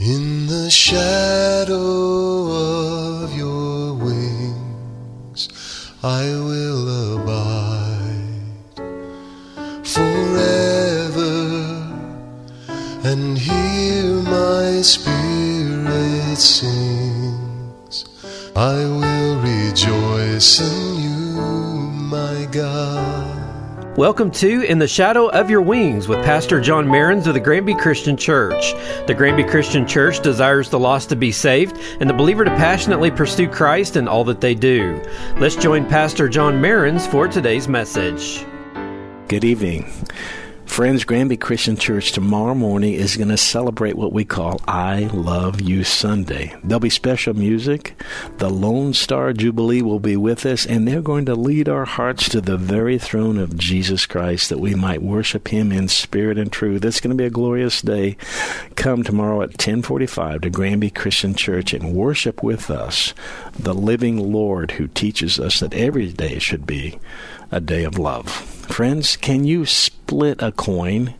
In the shadow of your wings, I will abide forever and hear my spirit sings. I will rejoice Welcome to In the Shadow of Your Wings with Pastor John Mehrens of the Granby Christian Church. The Granby Christian Church desires the lost to be saved and the believer to passionately pursue Christ in all that they do. Let's join Pastor John Mehrens for today's message. Good evening. Friends, Granby Christian Church tomorrow morning is going to celebrate what we call I Love You Sunday. There'll be special music. The Lone Star Jubilee will be with us, and they're going to lead our hearts to the very throne of Jesus Christ that we might worship Him in spirit and truth. It's going to be a glorious day. Come tomorrow at 1045 to Granby Christian Church and worship with us the living Lord who teaches us that every day should be a day of love. Friends, can you split a coin?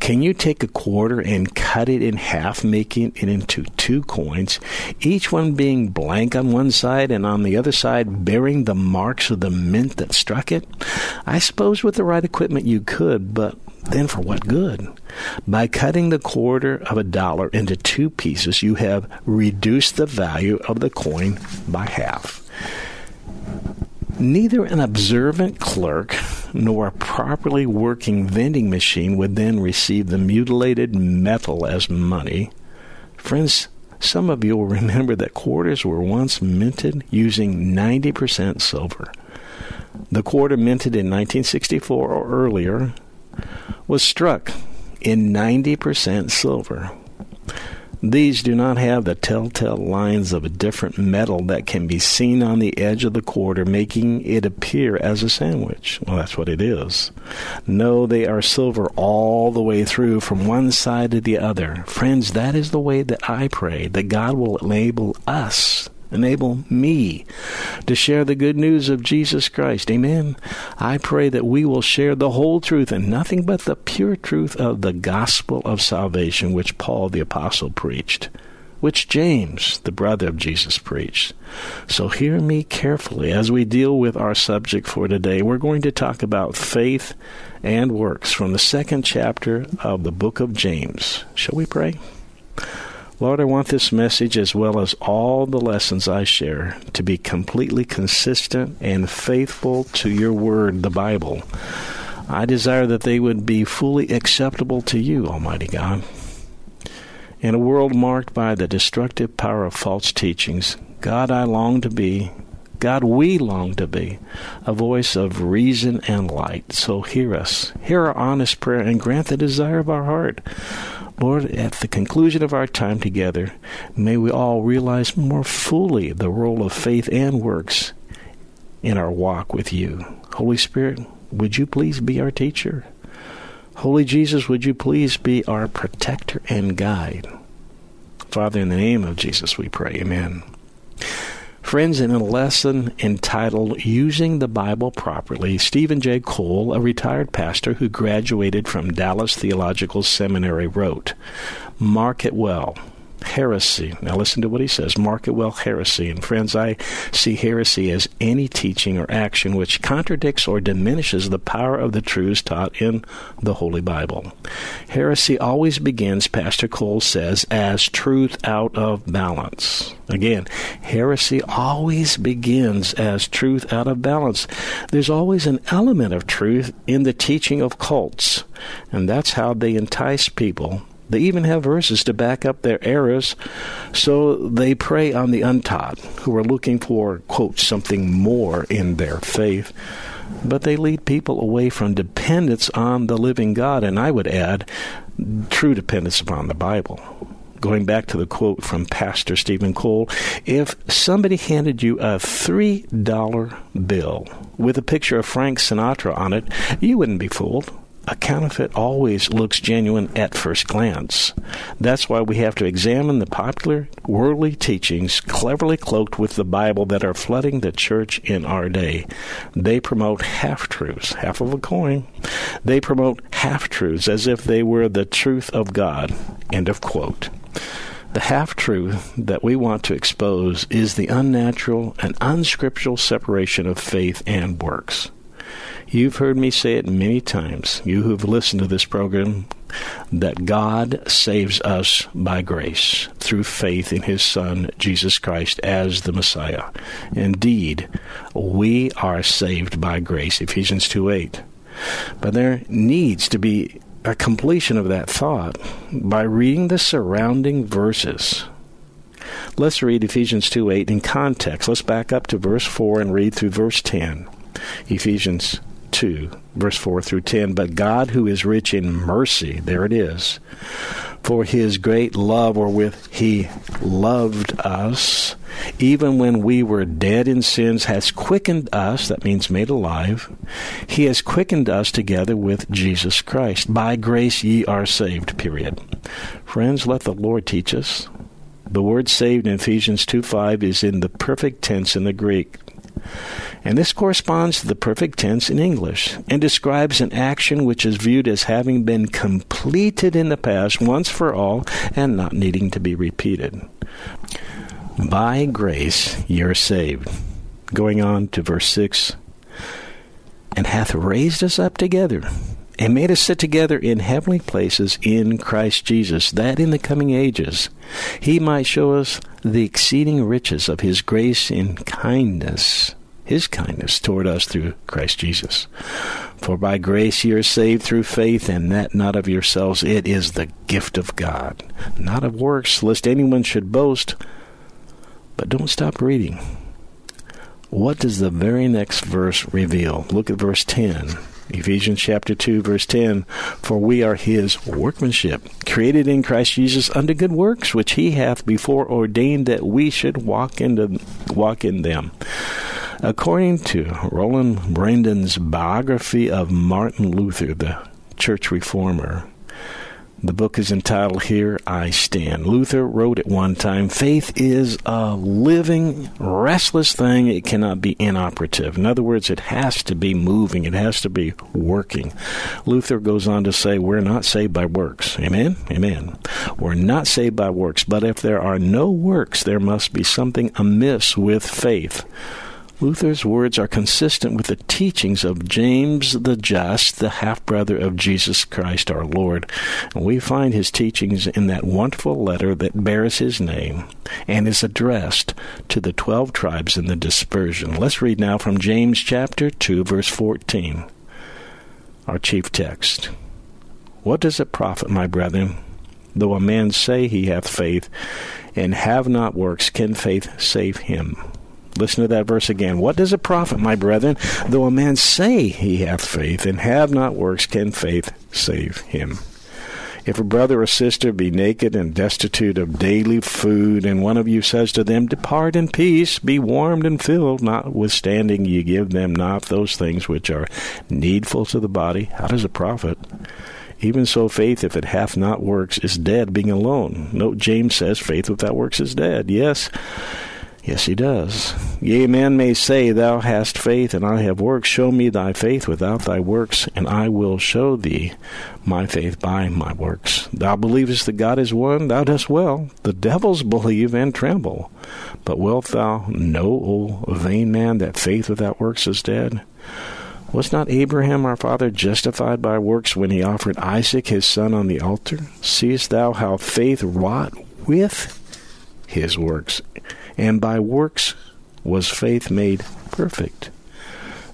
Can you take a quarter and cut it in half, making it into two coins, each one being blank on one side and on the other side bearing the marks of the mint that struck it? I suppose with the right equipment you could, but then for what good? By cutting the quarter of a dollar into two pieces, you have reduced the value of the coin by half. Neither an observant clerk nor a properly working vending machine would then receive the mutilated metal as money. Friends, some of you will remember that quarters were once minted using 90% silver. The quarter minted in 1964 or earlier was struck in 90% silver. These do not have the telltale lines of a different metal that can be seen on the edge of the quarter, making it appear as a sandwich. Well, that's what it is. No, they are silver all the way through from one side to the other. Friends, that is the way that I pray that God will enable us enable me to share the good news of Jesus Christ. Amen. I pray that we will share the whole truth and nothing but the pure truth of the gospel of salvation which Paul the apostle preached. Which James, the brother of Jesus, preached. So, hear me carefully as we deal with our subject for today. We're going to talk about faith and works from the second chapter of the book of James. Shall we pray? Lord, I want this message, as well as all the lessons I share, to be completely consistent and faithful to your word, the Bible. I desire that they would be fully acceptable to you, Almighty God. In a world marked by the destructive power of false teachings, God, I long to be, God, we long to be, a voice of reason and light. So hear us, hear our honest prayer, and grant the desire of our heart. Lord, at the conclusion of our time together, may we all realize more fully the role of faith and works in our walk with you. Holy Spirit, would you please be our teacher? Holy Jesus, would you please be our protector and guide? Father, in the name of Jesus, we pray. Amen. Friends, in a lesson entitled Using the Bible Properly, Steven J. Cole, a retired pastor who graduated from Dallas Theological Seminary, wrote, Mark it well heresy. Now listen to what he says. Mark it well, heresy. And friends, I see heresy as any teaching or action which contradicts or diminishes the power of the truths taught in the Holy Bible. Heresy always begins, Pastor Cole says, as truth out of balance. Again, heresy always begins as truth out of balance. There's always an element of truth in the teaching of cults, and that's how they entice people they even have verses to back up their errors, so they prey on the untaught who are looking for, quote, something more in their faith. But they lead people away from dependence on the living God, and I would add, true dependence upon the Bible. Going back to the quote from Pastor Steven Cole, if somebody handed you a $3 bill with a picture of Frank Sinatra on it, you wouldn't be fooled a counterfeit always looks genuine at first glance. That's why we have to examine the popular worldly teachings cleverly cloaked with the Bible that are flooding the church in our day. They promote half truths, half of a coin. They promote half truths as if they were the truth of God. End of quote. The half truth that we want to expose is the unnatural and unscriptural separation of faith and works. You've heard me say it many times, you who've listened to this program, that God saves us by grace through faith in His Son, Jesus Christ, as the Messiah. Indeed, we are saved by grace, Ephesians 2 8. But there needs to be a completion of that thought by reading the surrounding verses. Let's read Ephesians 2 8 in context. Let's back up to verse 4 and read through verse 10. Ephesians 2, verse 4 through 10. But God, who is rich in mercy, there it is, for his great love wherewith he loved us, even when we were dead in sins, has quickened us, that means made alive. He has quickened us together with Jesus Christ. By grace ye are saved, period. Friends, let the Lord teach us. The word saved in Ephesians 2 5 is in the perfect tense in the Greek. And this corresponds to the perfect tense in English and describes an action which is viewed as having been completed in the past once for all and not needing to be repeated. By grace you're saved. Going on to verse 6 and hath raised us up together and made us sit together in heavenly places in Christ Jesus, that in the coming ages he might show us the exceeding riches of his grace in kindness his kindness toward us through Christ Jesus. For by grace ye are saved through faith, and that not of yourselves. It is the gift of God, not of works, lest anyone should boast. But don't stop reading. What does the very next verse reveal? Look at verse 10. Ephesians chapter 2 verse 10 for we are his workmanship created in Christ Jesus unto good works which he hath before ordained that we should walk in walk in them. According to Roland Bainton's biography of Martin Luther, the church reformer, the book is entitled Here I Stand. Luther wrote at one time Faith is a living, restless thing. It cannot be inoperative. In other words, it has to be moving, it has to be working. Luther goes on to say, We're not saved by works. Amen? Amen. We're not saved by works, but if there are no works, there must be something amiss with faith. Luther's words are consistent with the teachings of James the Just, the half brother of Jesus Christ our Lord. And we find his teachings in that wonderful letter that bears his name and is addressed to the twelve tribes in the dispersion. Let's read now from James chapter 2, verse 14, our chief text. What does it profit, my brethren, though a man say he hath faith and have not works, can faith save him? Listen to that verse again. What does it profit, my brethren, though a man say he hath faith and have not works, can faith save him? If a brother or sister be naked and destitute of daily food, and one of you says to them, Depart in peace, be warmed and filled, notwithstanding ye give them not those things which are needful to the body, how does it profit? Even so, faith, if it hath not works, is dead, being alone. Note James says, Faith without works is dead. Yes, Yes, he does. Yea, man may say, Thou hast faith, and I have works. Show me thy faith without thy works, and I will show thee my faith by my works. Thou believest that God is one, thou dost well. The devils believe and tremble. But wilt thou know, O vain man, that faith without works is dead? Was not Abraham our father justified by works when he offered Isaac his son on the altar? Seest thou how faith wrought with his works? And by works was faith made perfect.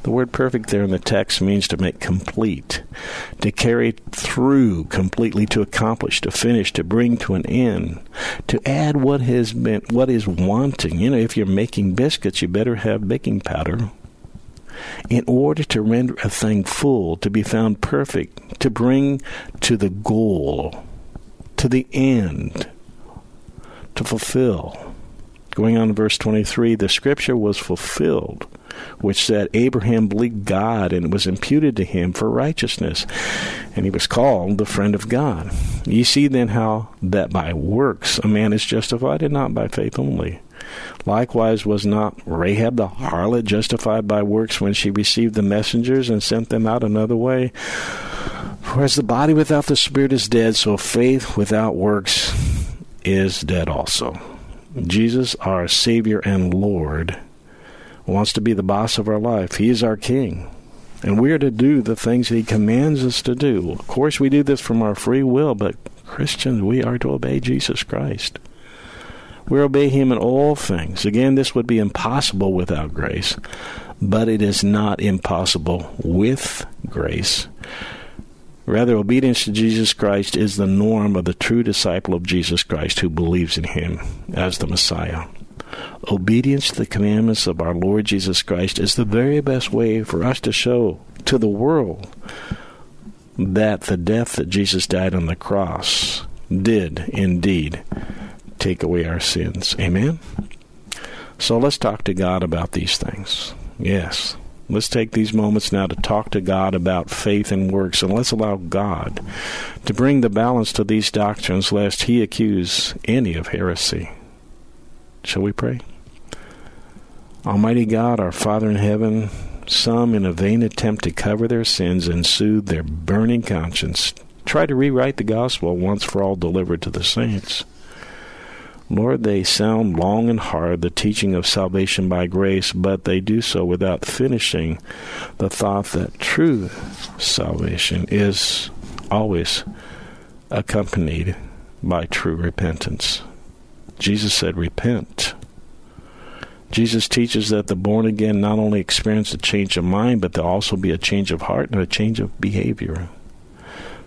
The word perfect there in the text means to make complete, to carry through completely, to accomplish, to finish, to bring to an end, to add what has been, what is wanting. You know, if you're making biscuits, you better have baking powder. In order to render a thing full, to be found perfect, to bring to the goal, to the end, to fulfill. Going on to verse 23, the scripture was fulfilled, which said, Abraham believed God, and it was imputed to him for righteousness. And he was called the friend of God. You see then how that by works a man is justified, and not by faith only. Likewise, was not Rahab the harlot justified by works when she received the messengers and sent them out another way? For as the body without the spirit is dead, so faith without works is dead also. Jesus, our Savior and Lord, wants to be the boss of our life. He is our King. And we are to do the things He commands us to do. Of course, we do this from our free will, but Christians, we are to obey Jesus Christ. We obey Him in all things. Again, this would be impossible without grace, but it is not impossible with grace. Rather, obedience to Jesus Christ is the norm of the true disciple of Jesus Christ who believes in Him as the Messiah. Obedience to the commandments of our Lord Jesus Christ is the very best way for us to show to the world that the death that Jesus died on the cross did indeed take away our sins. Amen? So let's talk to God about these things. Yes. Let's take these moments now to talk to God about faith and works, and let's allow God to bring the balance to these doctrines, lest He accuse any of heresy. Shall we pray? Almighty God, our Father in heaven, some, in a vain attempt to cover their sins and soothe their burning conscience, try to rewrite the gospel once for all delivered to the saints. Lord, they sound long and hard the teaching of salvation by grace, but they do so without finishing the thought that true salvation is always accompanied by true repentance. Jesus said, Repent. Jesus teaches that the born again not only experience a change of mind, but there'll also be a change of heart and a change of behavior.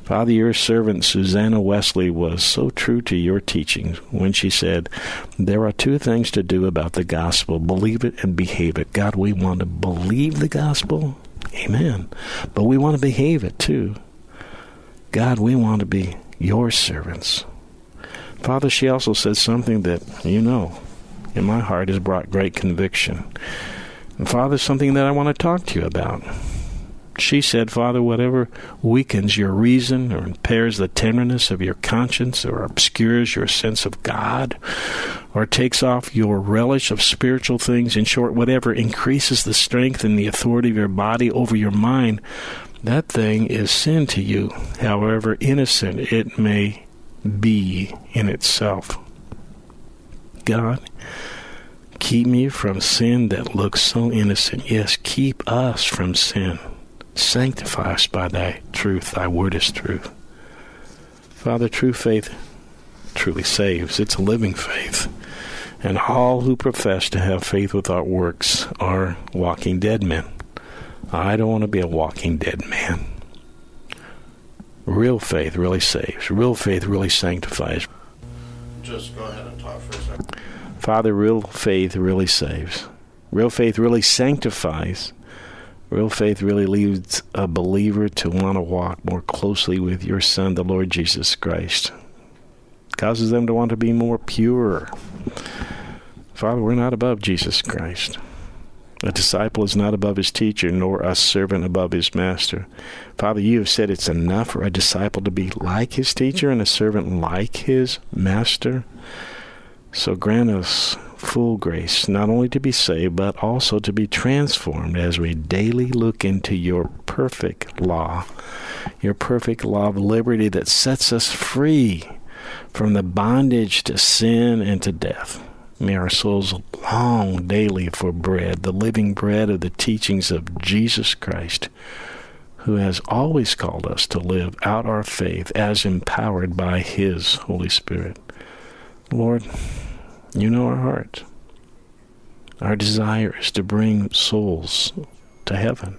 Father, your servant Susanna Wesley was so true to your teachings when she said, There are two things to do about the gospel believe it and behave it. God, we want to believe the gospel. Amen. But we want to behave it too. God, we want to be your servants. Father, she also said something that, you know, in my heart has brought great conviction. And Father, something that I want to talk to you about. She said, Father, whatever weakens your reason or impairs the tenderness of your conscience or obscures your sense of God or takes off your relish of spiritual things, in short, whatever increases the strength and the authority of your body over your mind, that thing is sin to you, however innocent it may be in itself. God, keep me from sin that looks so innocent. Yes, keep us from sin. Sanctify us by thy truth. Thy word is truth. Father, true faith truly saves. It's a living faith. And all who profess to have faith without works are walking dead men. I don't want to be a walking dead man. Real faith really saves. Real faith really sanctifies. Just go ahead and talk for a second. Father, real faith really saves. Real faith really sanctifies. Real faith really leads a believer to want to walk more closely with your Son, the Lord Jesus Christ. Causes them to want to be more pure. Father, we're not above Jesus Christ. A disciple is not above his teacher, nor a servant above his master. Father, you have said it's enough for a disciple to be like his teacher and a servant like his master. So grant us full grace, not only to be saved, but also to be transformed as we daily look into your perfect law, your perfect law of liberty that sets us free from the bondage to sin and to death. May our souls long daily for bread, the living bread of the teachings of Jesus Christ, who has always called us to live out our faith as empowered by His Holy Spirit. Lord, you know our heart. Our desire is to bring souls to heaven.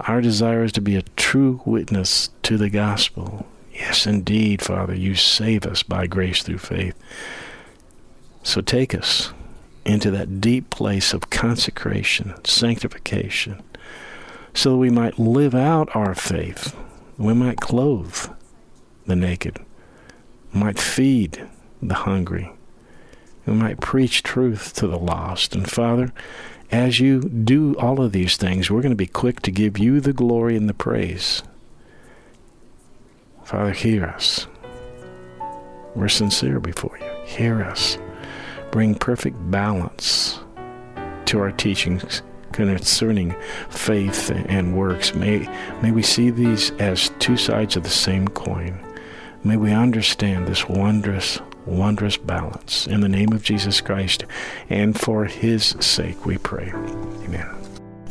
Our desire is to be a true witness to the gospel. Yes, indeed, Father, you save us by grace through faith. So take us into that deep place of consecration, sanctification, so that we might live out our faith. We might clothe the naked, might feed the hungry, we might preach truth to the lost. And Father, as you do all of these things, we're going to be quick to give you the glory and the praise. Father, hear us. We're sincere before you. Hear us bring perfect balance to our teachings concerning faith and works. May, may we see these as two sides of the same coin. May we understand this wondrous wondrous balance. In the name of Jesus Christ and for his sake we pray. Amen.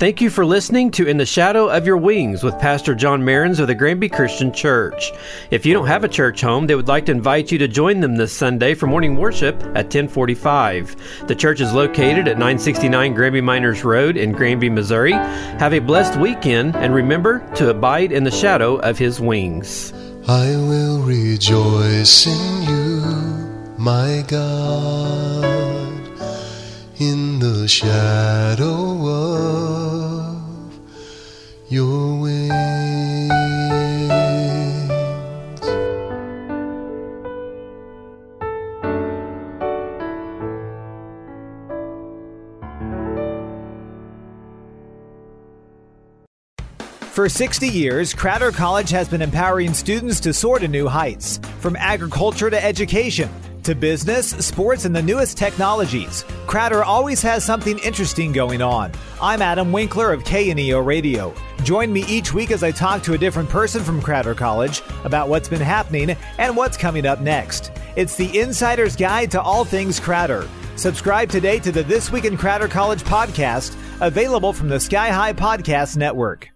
Thank you for listening to In the Shadow of Your Wings with Pastor John Mehrens of the Granby Christian Church. If you don't have a church home, they would like to invite you to join them this Sunday for morning worship at 1045. The church is located at 969 Granby Miners Road in Granby, Missouri. Have a blessed weekend and remember to abide in the shadow of his wings. I will rejoice in you, my God, in the shadow of your wings. For 60 years, Crowder College has been empowering students to soar to new heights. From agriculture to education, to business, sports, and the newest technologies, Crowder always has something interesting going on. I'm Adam Winkler of KNEO Radio. Join me each week as I talk to a different person from Crowder College about what's been happening and what's coming up next. It's the Insider's Guide to All Things Crowder. Subscribe today to the This Week in Crowder College podcast, available from the Sky High Podcast Network.